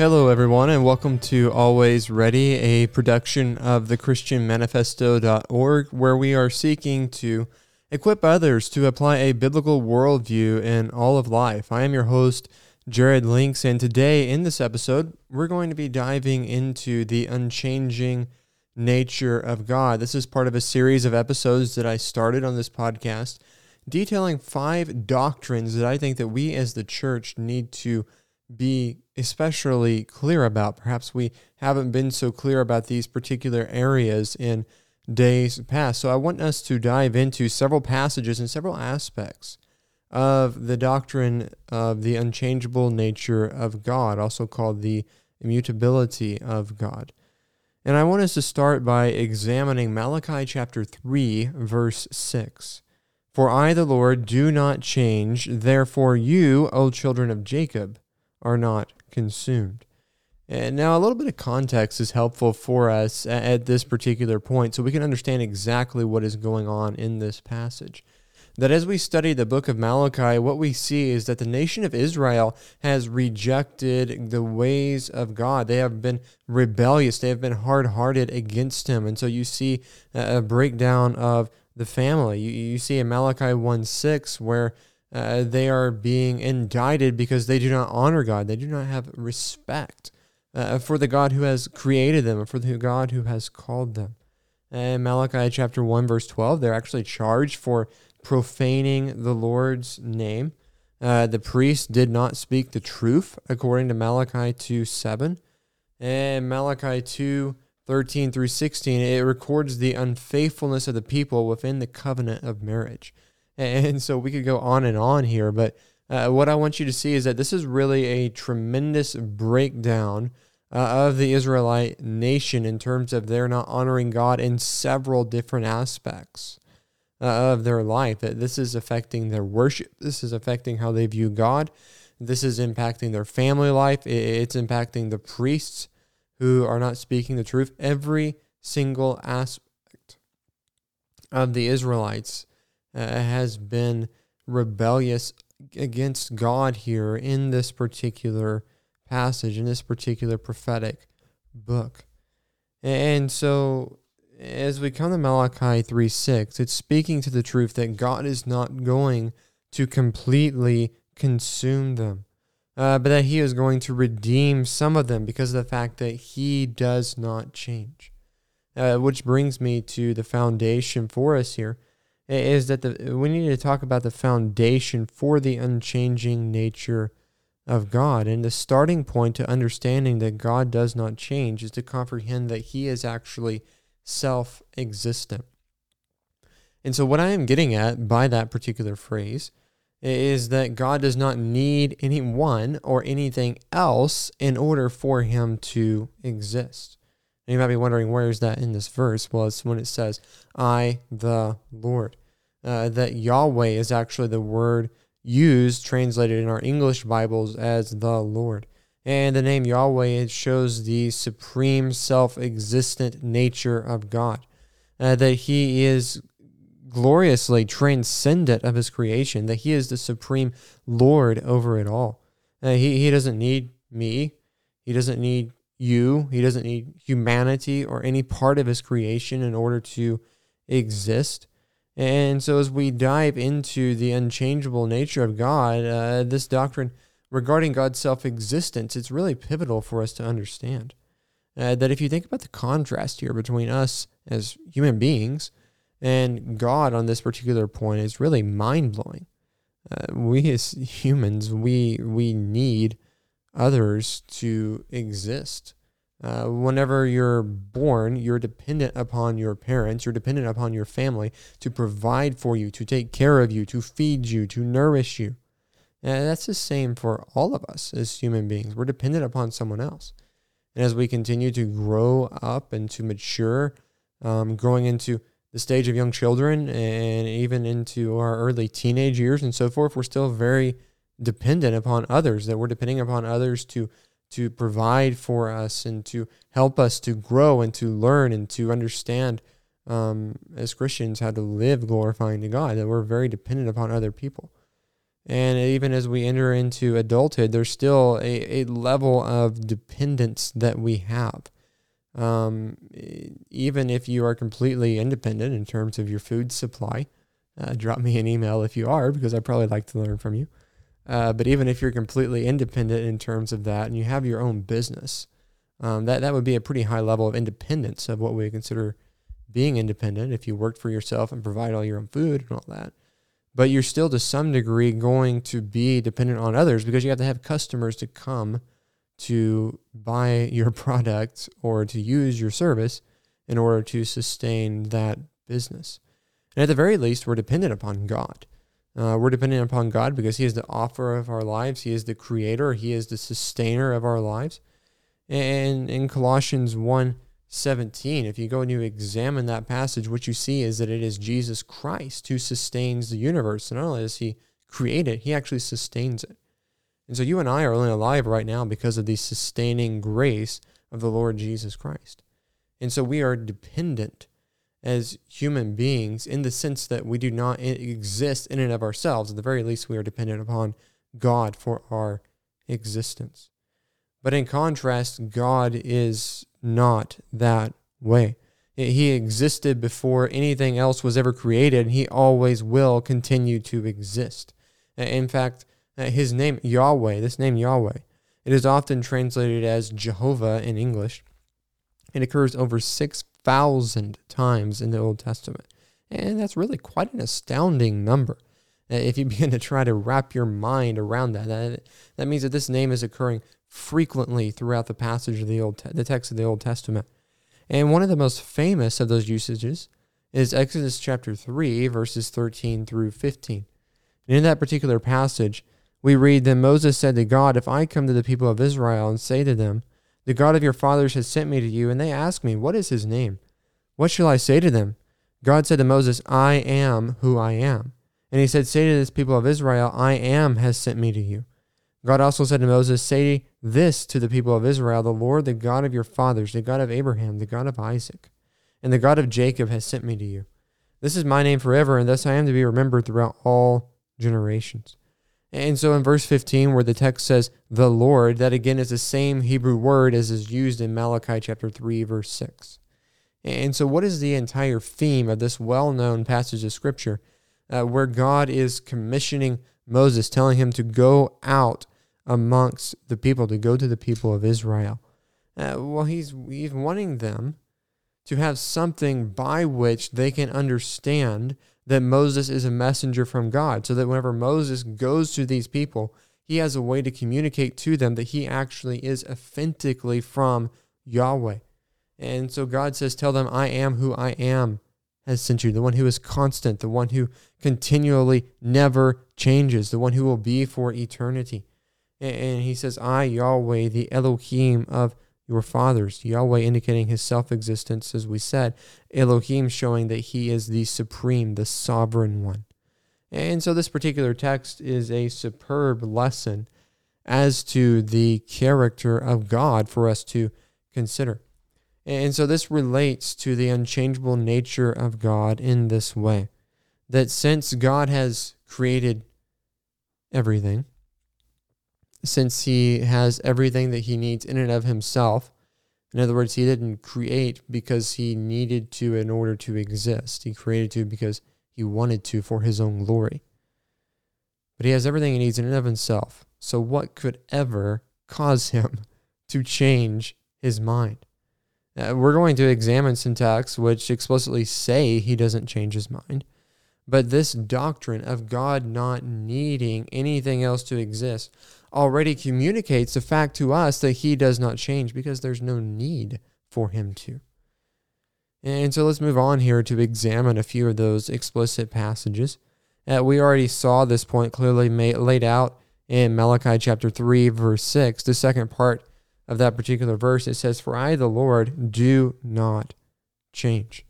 Hello, everyone, and welcome to Always Ready, a production of the ChristianManifesto.org, where we are seeking to equip others to apply a biblical worldview in all of life. I am your host, Jared Links, and today in this episode, we're going to be diving into the unchanging nature of God. This is part of a series of episodes that I started on this podcast detailing five doctrines that I think that we as the church need to be especially clear about. Perhaps we haven't been so clear about these particular areas in days past. So I want us to dive into several passages and several aspects of the doctrine of the unchangeable nature of God, also called the immutability of God. And I want us to start by examining Malachi chapter 3, verse 6. For I, the Lord, do not change, therefore you, O children of Jacob, are not consumed. And now, a little bit of context is helpful for us at this particular point so we can understand exactly what is going on in this passage. That as we study the book of Malachi, what we see is that the nation of Israel has rejected the ways of God. They have been rebellious, they have been hard hearted against Him. And so you see a breakdown of the family. You, you see in Malachi 1 6, where uh, they are being indicted because they do not honor God. They do not have respect uh, for the God who has created them, for the God who has called them. In Malachi chapter 1, verse 12, they're actually charged for profaning the Lord's name. Uh, the priest did not speak the truth, according to Malachi 2 7. And Malachi 2 13 through 16, it records the unfaithfulness of the people within the covenant of marriage. And so we could go on and on here, but uh, what I want you to see is that this is really a tremendous breakdown uh, of the Israelite nation in terms of they're not honoring God in several different aspects uh, of their life. That this is affecting their worship, this is affecting how they view God, this is impacting their family life, it's impacting the priests who are not speaking the truth. Every single aspect of the Israelites uh, has been rebellious against God here in this particular passage, in this particular prophetic book. And so, as we come to Malachi 3 6, it's speaking to the truth that God is not going to completely consume them, uh, but that He is going to redeem some of them because of the fact that He does not change. Uh, which brings me to the foundation for us here is that the, we need to talk about the foundation for the unchanging nature of God. And the starting point to understanding that God does not change is to comprehend that He is actually self existent. And so, what I am getting at by that particular phrase is that God does not need anyone or anything else in order for Him to exist. And you might be wondering, where is that in this verse? Well, it's when it says, I, the Lord uh, that Yahweh is actually the word used, translated in our English Bibles as the Lord. And the name Yahweh it shows the supreme self existent nature of God, uh, that He is gloriously transcendent of His creation, that He is the supreme Lord over it all. Uh, he, he doesn't need me, He doesn't need you, He doesn't need humanity or any part of His creation in order to exist. And so, as we dive into the unchangeable nature of God, uh, this doctrine regarding God's self existence, it's really pivotal for us to understand. Uh, that if you think about the contrast here between us as human beings and God on this particular point, is really mind blowing. Uh, we as humans, we we need others to exist. Uh, whenever you're born, you're dependent upon your parents, you're dependent upon your family to provide for you, to take care of you, to feed you, to nourish you. And that's the same for all of us as human beings. We're dependent upon someone else. And as we continue to grow up and to mature, um, growing into the stage of young children and even into our early teenage years and so forth, we're still very dependent upon others, that we're depending upon others to to provide for us and to help us to grow and to learn and to understand um, as Christians how to live glorifying to God, that we're very dependent upon other people. And even as we enter into adulthood, there's still a, a level of dependence that we have. Um, even if you are completely independent in terms of your food supply, uh, drop me an email if you are, because I'd probably like to learn from you. Uh, but even if you're completely independent in terms of that and you have your own business, um, that, that would be a pretty high level of independence of what we consider being independent if you worked for yourself and provide all your own food and all that. But you're still to some degree going to be dependent on others because you have to have customers to come to buy your product or to use your service in order to sustain that business. And at the very least, we're dependent upon God. Uh, we're dependent upon God because He is the author of our lives, He is the creator, He is the sustainer of our lives. And in Colossians 1 17, if you go and you examine that passage, what you see is that it is Jesus Christ who sustains the universe. And not only does He create it, He actually sustains it. And so you and I are only alive right now because of the sustaining grace of the Lord Jesus Christ. And so we are dependent as human beings in the sense that we do not exist in and of ourselves. At the very least, we are dependent upon God for our existence. But in contrast, God is not that way. He existed before anything else was ever created, and He always will continue to exist. In fact, uh, his name, Yahweh, this name Yahweh, it is often translated as Jehovah in English. It occurs over 6,000 times in the Old Testament. And that's really quite an astounding number. Uh, if you begin to try to wrap your mind around that, that, that means that this name is occurring frequently throughout the passage of the Old, the text of the Old Testament. And one of the most famous of those usages is Exodus chapter 3, verses 13 through 15. And in that particular passage, we read, that Moses said to God, If I come to the people of Israel and say to them, The God of your fathers has sent me to you, and they ask me, What is his name? What shall I say to them? God said to Moses, I am who I am. And he said, Say to this people of Israel, I am has sent me to you. God also said to Moses, Say this to the people of Israel The Lord, the God of your fathers, the God of Abraham, the God of Isaac, and the God of Jacob has sent me to you. This is my name forever, and thus I am to be remembered throughout all generations. And so in verse 15, where the text says, the Lord, that again is the same Hebrew word as is used in Malachi chapter 3, verse 6. And so, what is the entire theme of this well known passage of Scripture uh, where God is commissioning Moses, telling him to go out amongst the people, to go to the people of Israel? Uh, well, he's, he's wanting them to have something by which they can understand that Moses is a messenger from God, so that whenever Moses goes to these people, he has a way to communicate to them that he actually is authentically from Yahweh. And so God says, Tell them, I am who I am has sent you, the one who is constant, the one who continually never changes, the one who will be for eternity. And he says, I, Yahweh, the Elohim of your fathers. Yahweh indicating his self existence, as we said. Elohim showing that he is the supreme, the sovereign one. And so this particular text is a superb lesson as to the character of God for us to consider. And so this relates to the unchangeable nature of God in this way that since God has created everything, since he has everything that he needs in and of himself. In other words, he didn't create because he needed to in order to exist. He created to because he wanted to for his own glory. But he has everything he needs in and of himself. So, what could ever cause him to change his mind? Uh, we're going to examine texts which explicitly say he doesn't change his mind. But this doctrine of God not needing anything else to exist already communicates the fact to us that he does not change because there's no need for him to. And so let's move on here to examine a few of those explicit passages. Uh, we already saw this point clearly made, laid out in Malachi chapter 3, verse 6. The second part of that particular verse, it says, For I, the Lord, do not change.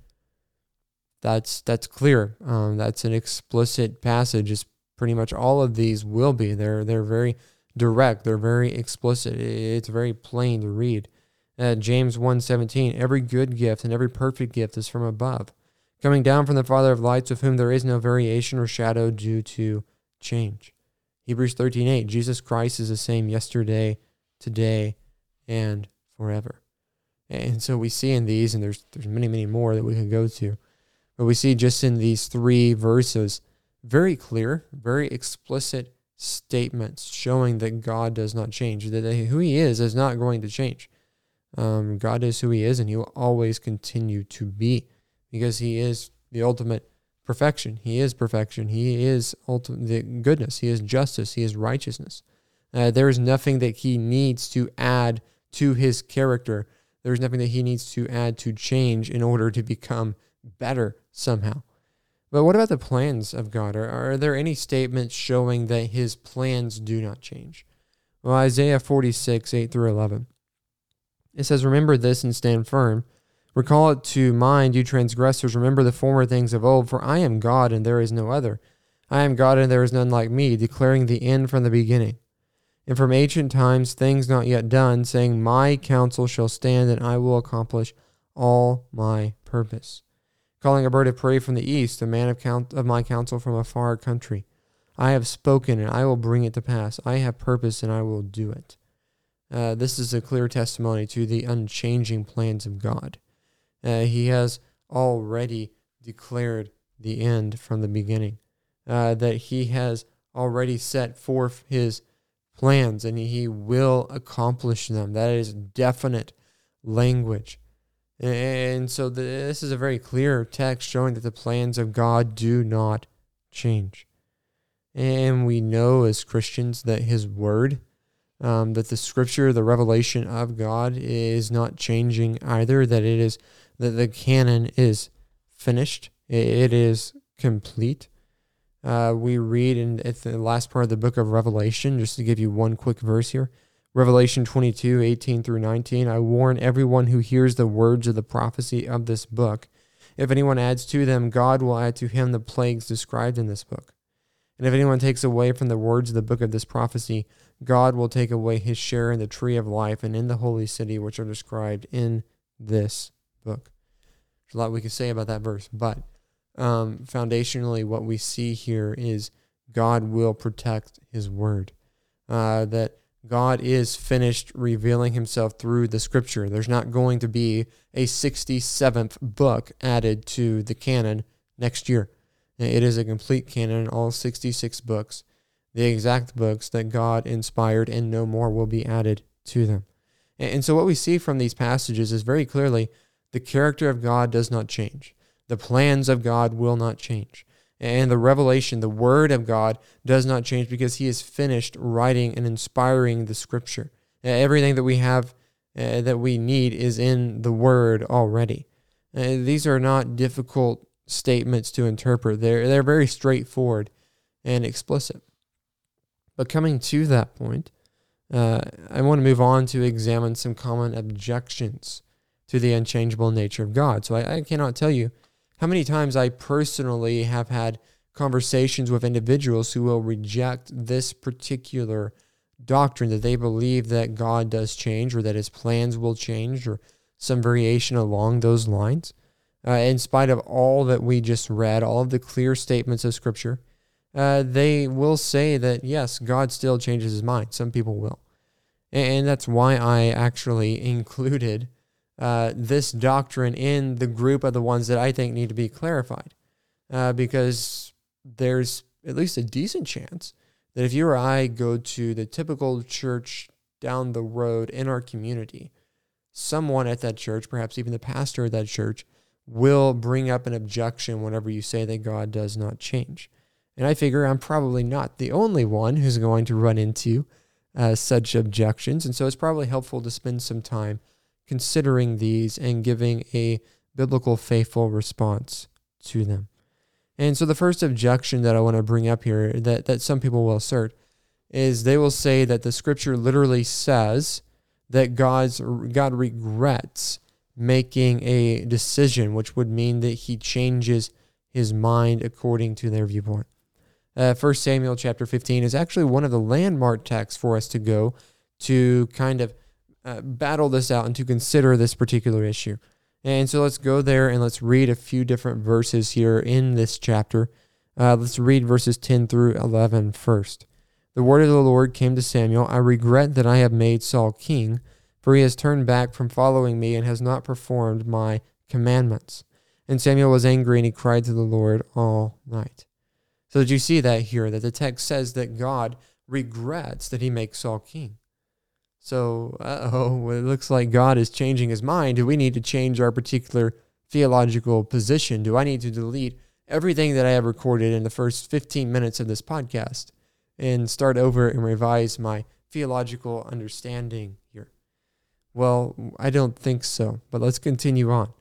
That's that's clear. Um, that's an explicit passage. It's pretty much all of these will be. They're they're very direct. They're very explicit. It's very plain to read. Uh, James 1:17 Every good gift and every perfect gift is from above, coming down from the Father of lights, with whom there is no variation or shadow due to change. Hebrews 13:8 Jesus Christ is the same yesterday, today, and forever. And so we see in these, and there's there's many, many more that we can go to, but we see just in these three verses, very clear, very explicit statements showing that God does not change, that who He is is not going to change. Um, God is who He is, and He will always continue to be because He is the ultimate perfection. He is perfection. He is ultimate goodness. He is justice. He is righteousness. Uh, there is nothing that He needs to add to His character. There is nothing that He needs to add to change in order to become better somehow. But what about the plans of God? Are, are there any statements showing that his plans do not change? Well, Isaiah 46, 8 through 11. It says, Remember this and stand firm. Recall it to mind, you transgressors. Remember the former things of old, for I am God and there is no other. I am God and there is none like me, declaring the end from the beginning. And from ancient times, things not yet done, saying, My counsel shall stand and I will accomplish all my purpose calling a bird of prey from the east, a man of, count, of my counsel from a far country. I have spoken, and I will bring it to pass. I have purpose, and I will do it. Uh, this is a clear testimony to the unchanging plans of God. Uh, he has already declared the end from the beginning, uh, that he has already set forth his plans and he will accomplish them. That is definite language. And so this is a very clear text showing that the plans of God do not change. And we know as Christians that His Word, um, that the Scripture, the revelation of God, is not changing either. That it is that the canon is finished. It is complete. Uh, we read in at the last part of the book of Revelation, just to give you one quick verse here. Revelation 22, 18 through 19. I warn everyone who hears the words of the prophecy of this book. If anyone adds to them, God will add to him the plagues described in this book. And if anyone takes away from the words of the book of this prophecy, God will take away his share in the tree of life and in the holy city, which are described in this book. There's a lot we could say about that verse, but um, foundationally, what we see here is God will protect his word. Uh, that God is finished revealing himself through the scripture. There's not going to be a 67th book added to the canon next year. It is a complete canon, all 66 books, the exact books that God inspired, and no more will be added to them. And so, what we see from these passages is very clearly the character of God does not change, the plans of God will not change. And the revelation, the word of God, does not change because he is finished writing and inspiring the scripture. Everything that we have uh, that we need is in the word already. Uh, these are not difficult statements to interpret. They're they're very straightforward and explicit. But coming to that point, uh, I want to move on to examine some common objections to the unchangeable nature of God. So I, I cannot tell you how many times I personally have had conversations with individuals who will reject this particular doctrine that they believe that God does change or that his plans will change or some variation along those lines. Uh, in spite of all that we just read, all of the clear statements of Scripture, uh, they will say that yes, God still changes his mind. Some people will. And that's why I actually included uh, this doctrine in the group of the ones that I think need to be clarified. Uh, because there's at least a decent chance that if you or I go to the typical church down the road in our community, someone at that church, perhaps even the pastor of that church, will bring up an objection whenever you say that God does not change. And I figure I'm probably not the only one who's going to run into uh, such objections. And so it's probably helpful to spend some time considering these and giving a biblical faithful response to them. And so the first objection that I want to bring up here that, that some people will assert is they will say that the scripture literally says that God's God regrets making a decision, which would mean that he changes his mind according to their viewpoint. Uh, 1 Samuel chapter 15 is actually one of the landmark texts for us to go to kind of uh, battle this out and to consider this particular issue. And so let's go there and let's read a few different verses here in this chapter. Uh, let's read verses 10 through 11 first. The word of the Lord came to Samuel I regret that I have made Saul king, for he has turned back from following me and has not performed my commandments. And Samuel was angry and he cried to the Lord all night. So did you see that here? That the text says that God regrets that he makes Saul king. So, oh, it looks like God is changing his mind. Do we need to change our particular theological position? Do I need to delete everything that I have recorded in the first 15 minutes of this podcast and start over and revise my theological understanding here? Well, I don't think so, but let's continue on.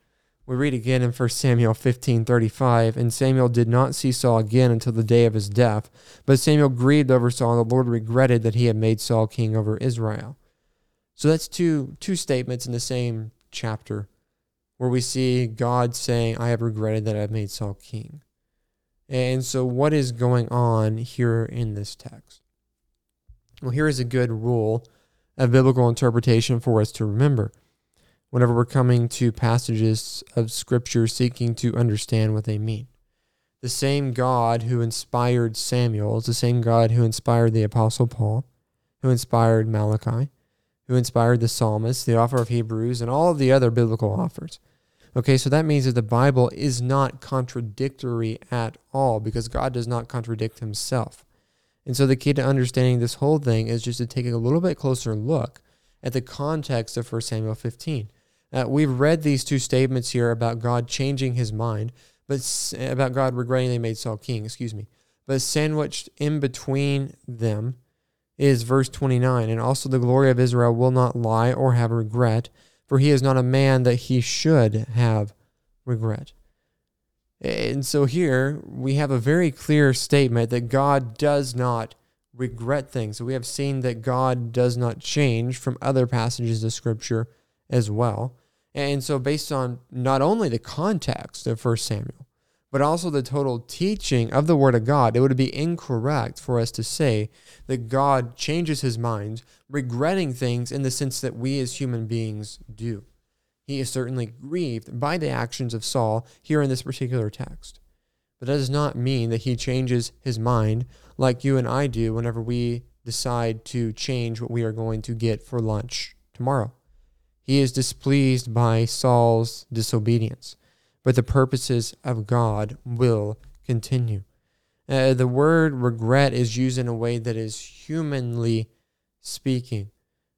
We read again in 1 Samuel 15:35, and Samuel did not see Saul again until the day of his death, but Samuel grieved over Saul, and the Lord regretted that he had made Saul king over Israel. So that's two two statements in the same chapter where we see God saying, "I have regretted that I've made Saul king." And so what is going on here in this text? Well, here is a good rule of biblical interpretation for us to remember whenever we're coming to passages of Scripture seeking to understand what they mean. The same God who inspired Samuel is the same God who inspired the Apostle Paul, who inspired Malachi, who inspired the psalmist, the author of Hebrews, and all of the other biblical authors. Okay, so that means that the Bible is not contradictory at all because God does not contradict himself. And so the key to understanding this whole thing is just to take a little bit closer look at the context of 1 Samuel 15. Uh, we've read these two statements here about God changing his mind, but about God regretting they made Saul king, excuse me. But sandwiched in between them is verse 29. And also the glory of Israel will not lie or have regret, for he is not a man that he should have regret. And so here we have a very clear statement that God does not regret things. So we have seen that God does not change from other passages of Scripture as well. And so, based on not only the context of 1 Samuel, but also the total teaching of the Word of God, it would be incorrect for us to say that God changes his mind, regretting things in the sense that we as human beings do. He is certainly grieved by the actions of Saul here in this particular text. But that does not mean that he changes his mind like you and I do whenever we decide to change what we are going to get for lunch tomorrow. He is displeased by Saul's disobedience, but the purposes of God will continue. Uh, the word regret is used in a way that is humanly speaking.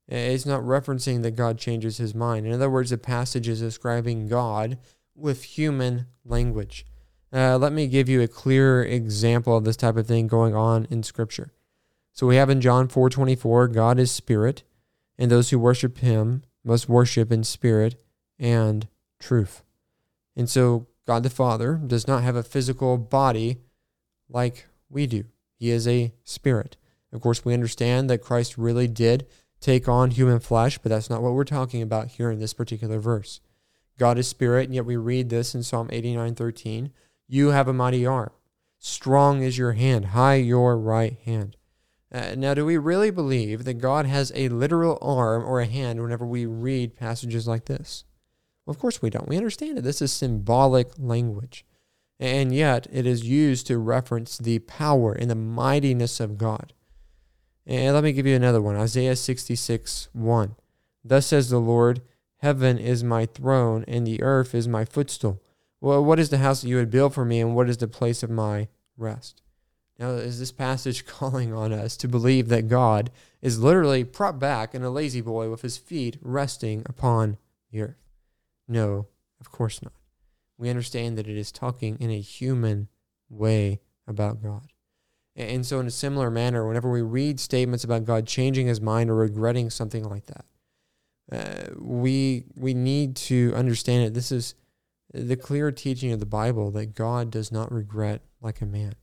Uh, it's not referencing that God changes his mind. In other words, the passage is describing God with human language. Uh, let me give you a clear example of this type of thing going on in Scripture. So we have in John 4:24, God is spirit, and those who worship him must worship in spirit and truth. And so God the Father does not have a physical body like we do. He is a spirit. Of course, we understand that Christ really did take on human flesh, but that's not what we're talking about here in this particular verse. God is spirit, and yet we read this in Psalm 89:13. You have a mighty arm. Strong is your hand, high your right hand. Uh, now, do we really believe that God has a literal arm or a hand whenever we read passages like this? Well, of course we don't. We understand it. this is symbolic language, and yet it is used to reference the power and the mightiness of God. And let me give you another one Isaiah 66 1. Thus says the Lord, Heaven is my throne, and the earth is my footstool. Well, what is the house that you would build for me, and what is the place of my rest? Now, is this passage calling on us to believe that God is literally propped back in a lazy boy with his feet resting upon the earth? No, of course not. We understand that it is talking in a human way about God. And so, in a similar manner, whenever we read statements about God changing his mind or regretting something like that, uh, we we need to understand it. This is the clear teaching of the Bible that God does not regret like a man.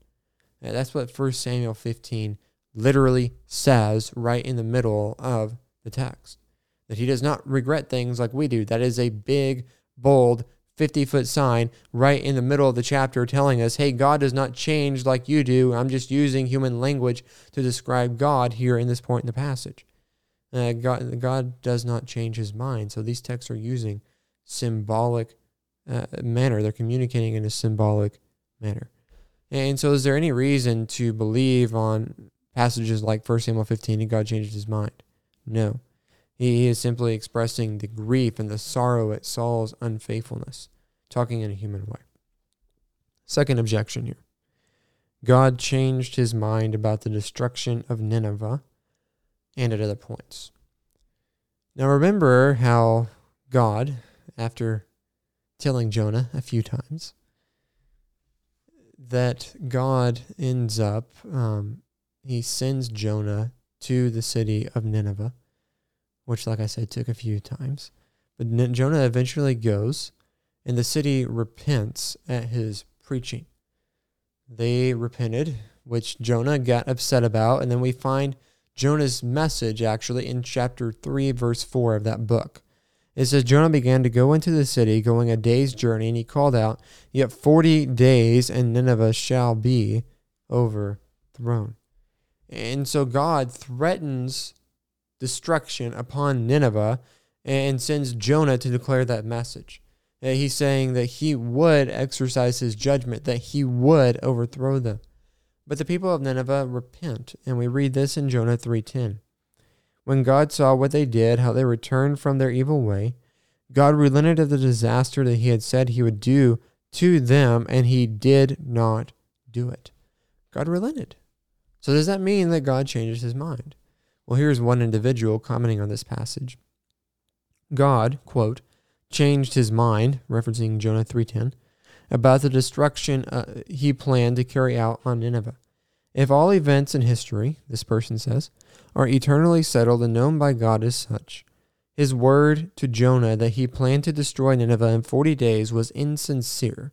That's what 1 Samuel 15 literally says right in the middle of the text. That he does not regret things like we do. That is a big, bold, 50 foot sign right in the middle of the chapter telling us, hey, God does not change like you do. I'm just using human language to describe God here in this point in the passage. Uh, God, God does not change his mind. So these texts are using symbolic uh, manner. They're communicating in a symbolic manner. And so, is there any reason to believe on passages like 1 Samuel 15 and God changed his mind. No. He is simply expressing the grief and the sorrow at Saul's unfaithfulness, talking in a human way. Second objection here God changed his mind about the destruction of Nineveh and at other points. Now remember how God, after telling Jonah a few times, that God ends up, um, he sends Jonah to the city of Nineveh, which, like I said, took a few times. But Jonah eventually goes, and the city repents at his preaching. They repented, which Jonah got upset about, and then we find Jonah's message actually in chapter 3, verse 4 of that book. It says, Jonah began to go into the city, going a day's journey, and he called out, Yet forty days, and Nineveh shall be overthrown. And so God threatens destruction upon Nineveh and sends Jonah to declare that message. He's saying that he would exercise his judgment, that he would overthrow them. But the people of Nineveh repent, and we read this in Jonah 3:10. When God saw what they did, how they returned from their evil way, God relented of the disaster that he had said he would do to them, and he did not do it. God relented. So, does that mean that God changes his mind? Well, here's one individual commenting on this passage. God, quote, changed his mind, referencing Jonah 3:10, about the destruction uh, he planned to carry out on Nineveh. If all events in history, this person says, are eternally settled and known by God as such. His word to Jonah that he planned to destroy Nineveh in 40 days was insincere,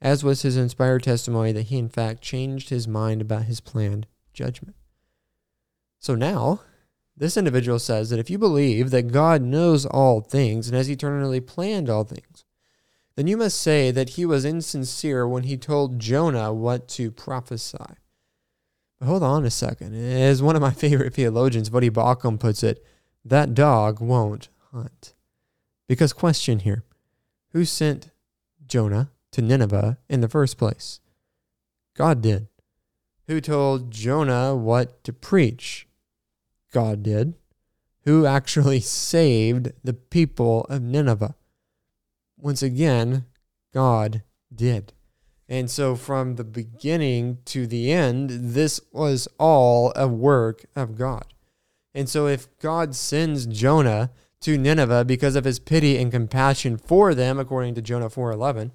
as was his inspired testimony that he in fact changed his mind about his planned judgment. So now, this individual says that if you believe that God knows all things and has eternally planned all things, then you must say that he was insincere when he told Jonah what to prophesy. But hold on a second. As one of my favorite theologians, Voddie Baucham, puts it, that dog won't hunt. Because, question here who sent Jonah to Nineveh in the first place? God did. Who told Jonah what to preach? God did. Who actually saved the people of Nineveh? Once again, God did. And so from the beginning to the end, this was all a work of God. And so if God sends Jonah to Nineveh because of his pity and compassion for them, according to Jonah 4:11,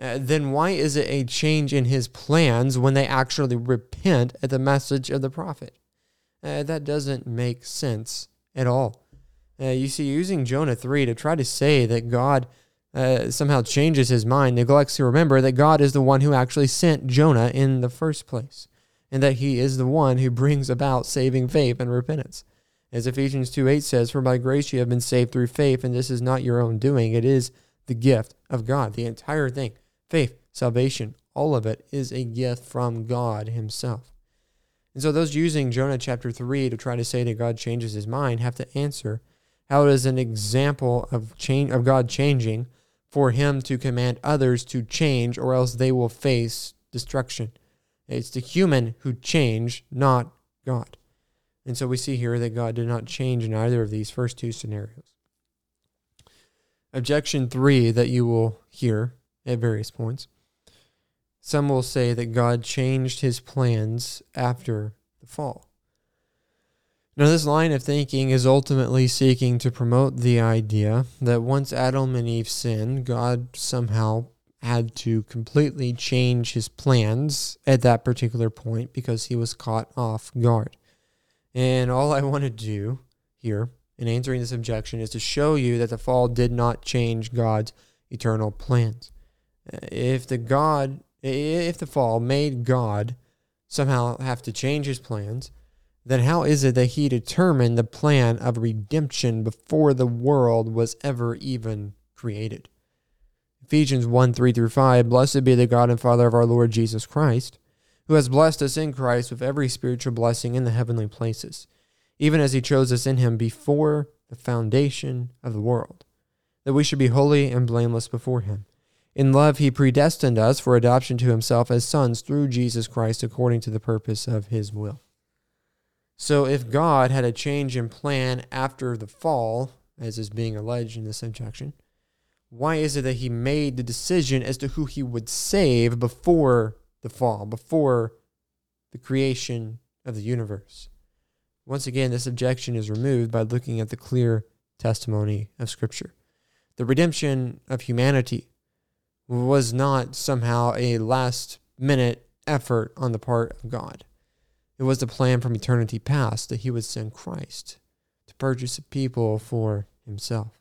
uh, then why is it a change in his plans when they actually repent at the message of the prophet? Uh, that doesn't make sense at all. Uh, you see, using Jonah 3 to try to say that God uh, somehow changes his mind, neglects to remember that God is the one who actually sent Jonah in the first place, and that he is the one who brings about saving faith and repentance. As Ephesians 2 8 says, For by grace you have been saved through faith, and this is not your own doing, it is the gift of God. The entire thing, faith, salvation, all of it is a gift from God Himself. And so those using Jonah chapter 3 to try to say that God changes his mind have to answer how it is an example of change of God changing for him to command others to change, or else they will face destruction. It's the human who change, not God. And so we see here that God did not change in either of these first two scenarios. Objection three that you will hear at various points. Some will say that God changed his plans after the fall. Now, this line of thinking is ultimately seeking to promote the idea that once Adam and Eve sinned, God somehow had to completely change his plans at that particular point because he was caught off guard. And all I want to do here in answering this objection is to show you that the fall did not change God's eternal plans. If the God if the fall made God somehow have to change his plans, then how is it that he determined the plan of redemption before the world was ever even created? Ephesians 1 3 through 5 Blessed be the God and Father of our Lord Jesus Christ, who has blessed us in Christ with every spiritual blessing in the heavenly places, even as he chose us in him before the foundation of the world, that we should be holy and blameless before him. In love, he predestined us for adoption to himself as sons through Jesus Christ according to the purpose of his will. So if God had a change in plan after the fall, as is being alleged in this objection, why is it that he made the decision as to who he would save before the fall, before the creation of the universe? Once again, this objection is removed by looking at the clear testimony of Scripture. The redemption of humanity was not somehow a last minute effort on the part of God. It was the plan from eternity past that he would send Christ to purchase a people for himself.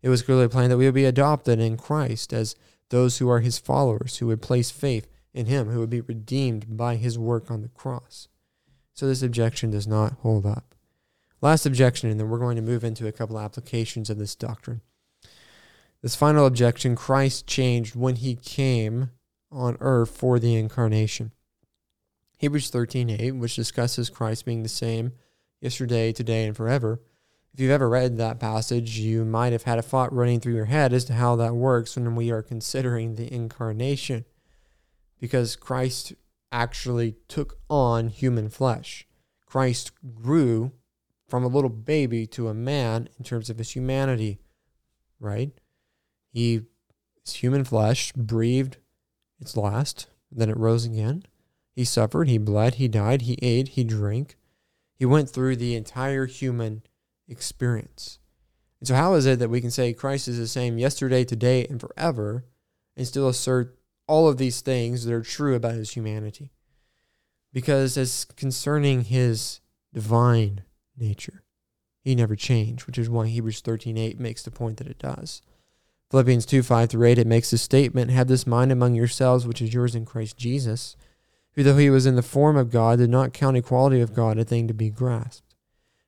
It was clearly planned that we would be adopted in Christ as those who are his followers, who would place faith in him, who would be redeemed by his work on the cross. So this objection does not hold up. Last objection, and then we're going to move into a couple applications of this doctrine. This final objection Christ changed when he came on earth for the incarnation. Hebrews 13:8, which discusses Christ being the same yesterday, today, and forever. If you've ever read that passage, you might have had a thought running through your head as to how that works when we are considering the incarnation. Because Christ actually took on human flesh. Christ grew from a little baby to a man in terms of his humanity, right? He, his human flesh, breathed its last, then it rose again. He suffered, he bled, he died, he ate, he drank. He went through the entire human experience. And so, how is it that we can say Christ is the same yesterday, today, and forever, and still assert all of these things that are true about his humanity? Because, as concerning his divine nature, he never changed, which is why Hebrews 13:8 makes the point that it does. Philippians 2 5 through 8, it makes the statement, Have this mind among yourselves, which is yours in Christ Jesus, who, though he was in the form of God, did not count equality of God a thing to be grasped,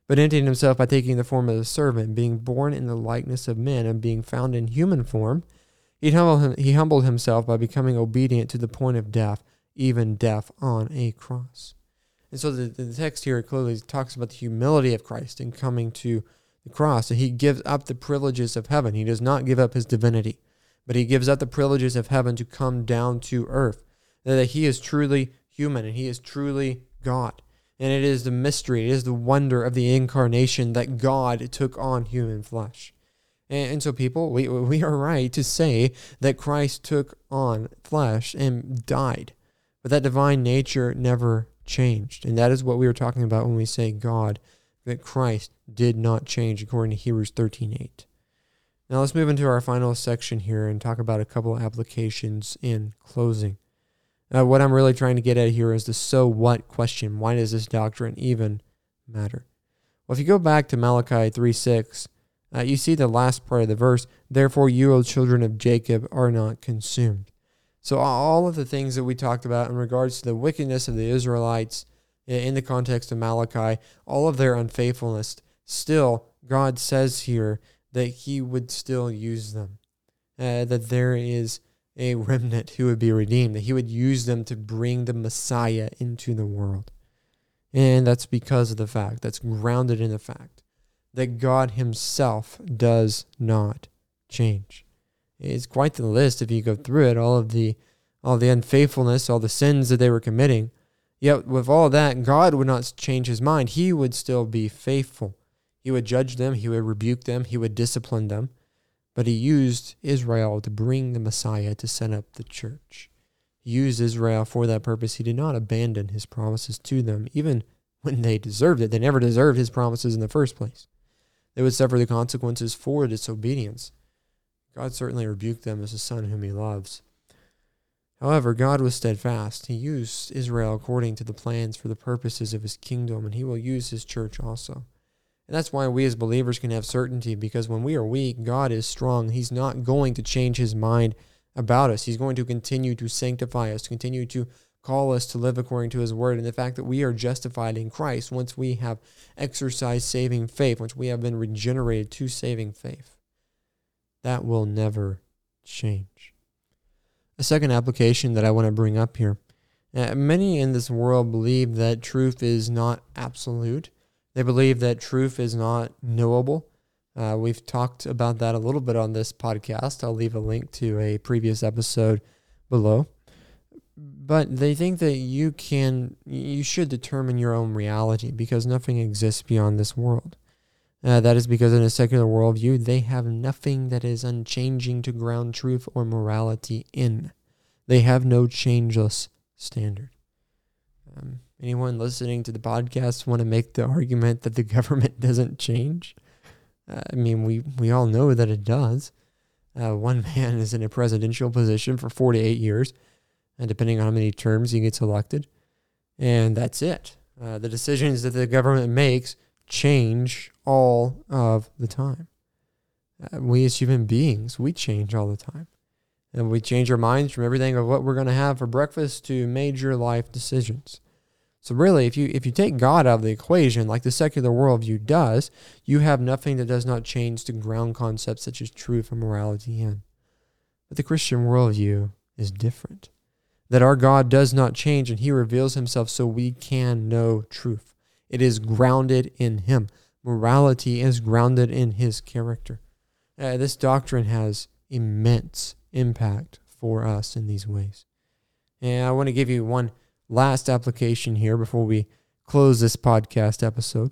but emptied himself by taking the form of a servant, being born in the likeness of men, and being found in human form. He humbled, he humbled himself by becoming obedient to the point of death, even death on a cross. And so the, the text here clearly talks about the humility of Christ in coming to the cross. And he gives up the privileges of heaven. He does not give up his divinity, but he gives up the privileges of heaven to come down to earth. That he is truly human and he is truly God. And it is the mystery, it is the wonder of the incarnation that God took on human flesh. And, so, people, we, we are right to say that Christ took on flesh and died. But that divine nature never changed. And that is what we were talking about when we say God that Christ did not change according to Hebrews 13:8. Now let's move into our final section here and talk about a couple applications in closing. Uh, what I'm really trying to get at here is the so what question. Why does this doctrine even matter? Well, if you go back to Malachi 3:6, uh, you see the last part of the verse, therefore you, O children of Jacob, are not consumed. So all of the things that we talked about in regards to the wickedness of the Israelites in the context of Malachi, all of their unfaithfulness, still, God says here that He would still use them, uh, that there is a remnant who would be redeemed, that He would use them to bring the Messiah into the world. And that's because of the fact, that's grounded in the fact that God Himself does not change. It's quite the list if you go through it, all of the all the unfaithfulness, all the sins that they were committing. Yet, with all that, God would not change his mind. He would still be faithful. He would judge them, he would rebuke them, he would discipline them. But he used Israel to bring the Messiah to set up the church. He used Israel for that purpose. He did not abandon his promises to them, even when they deserved it. They never deserved his promises in the first place. They would suffer the consequences for disobedience. God certainly rebuked them as a son whom he loves. However, God was steadfast. He used Israel according to the plans for the purposes of his kingdom, and he will use his church also. And that's why we as believers can have certainty, because when we are weak, God is strong. He's not going to change his mind about us. He's going to continue to sanctify us, to continue to call us to live according to his word. And the fact that we are justified in Christ once we have exercised saving faith, once we have been regenerated to saving faith, that will never change. A second application that I want to bring up here. Uh, many in this world believe that truth is not absolute. They believe that truth is not knowable. Uh, we've talked about that a little bit on this podcast. I'll leave a link to a previous episode below. But but they think that you can, you should determine your own reality because nothing exists beyond this world. Uh, that is because in a secular worldview, they have nothing that is unchanging to ground truth or morality in. They have no changeless standard. Um, anyone listening to the podcast want to make the argument that the government doesn't change? Uh, I mean, we, we all know that it does. Uh, one man is in a presidential position for 48 years, and depending on how many terms he gets elected, and that's it. Uh, the decisions that the government makes change all of the time. Uh, we as human beings, we change all the time. And we change our minds from everything of what we're going to have for breakfast to major life decisions. So really, if you if you take God out of the equation, like the secular worldview does, you have nothing that does not change the ground concepts such as truth and morality in. But the Christian worldview is different. That our God does not change and he reveals himself so we can know truth. It is grounded in him. Morality is grounded in his character. Uh, this doctrine has immense impact for us in these ways. And I want to give you one last application here before we close this podcast episode.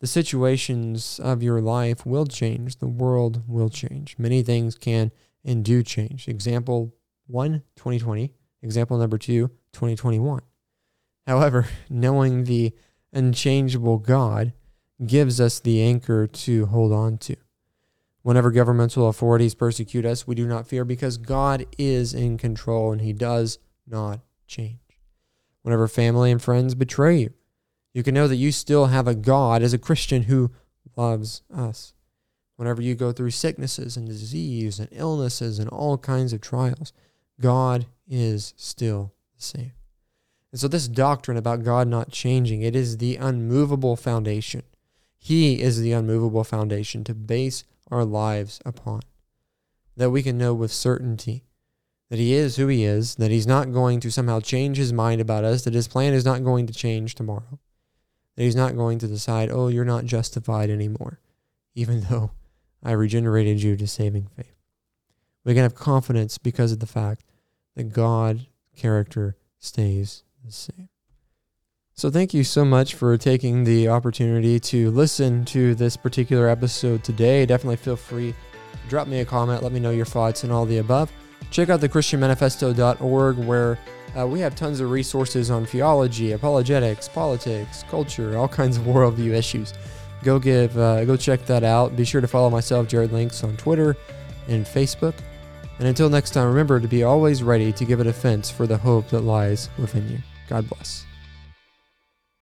The situations of your life will change, the world will change. Many things can and do change. Example one, 2020. Example number two, 2021. However, knowing the unchangeable God gives us the anchor to hold on to. Whenever governmental authorities persecute us, we do not fear because God is in control and he does not change. Whenever family and friends betray you, you can know that you still have a God as a Christian who loves us. Whenever you go through sicknesses and disease and illnesses and all kinds of trials, God is still the same. And so this doctrine about God not changing, it is the unmovable foundation. He is the unmovable foundation to base our lives upon. That we can know with certainty that He is who He is, that He's not going to somehow change His mind about us, that His plan is not going to change tomorrow, that He's not going to decide, oh, you're not justified anymore, even though I regenerated you to saving faith. We can have confidence because of the fact that God character stays the same. So, thank you so much for taking the opportunity to listen to this particular episode today. Definitely feel free to drop me a comment, let me know your thoughts and all the above. Check out the ChristianManifesto.org where uh, we have tons of resources on theology, apologetics, politics, culture, all kinds of worldview issues. Go give, uh, go check that out. Be sure to follow myself, Jared Links, on Twitter and Facebook. And until next time, remember to be always ready to give a defense for the hope that lies within you. God bless.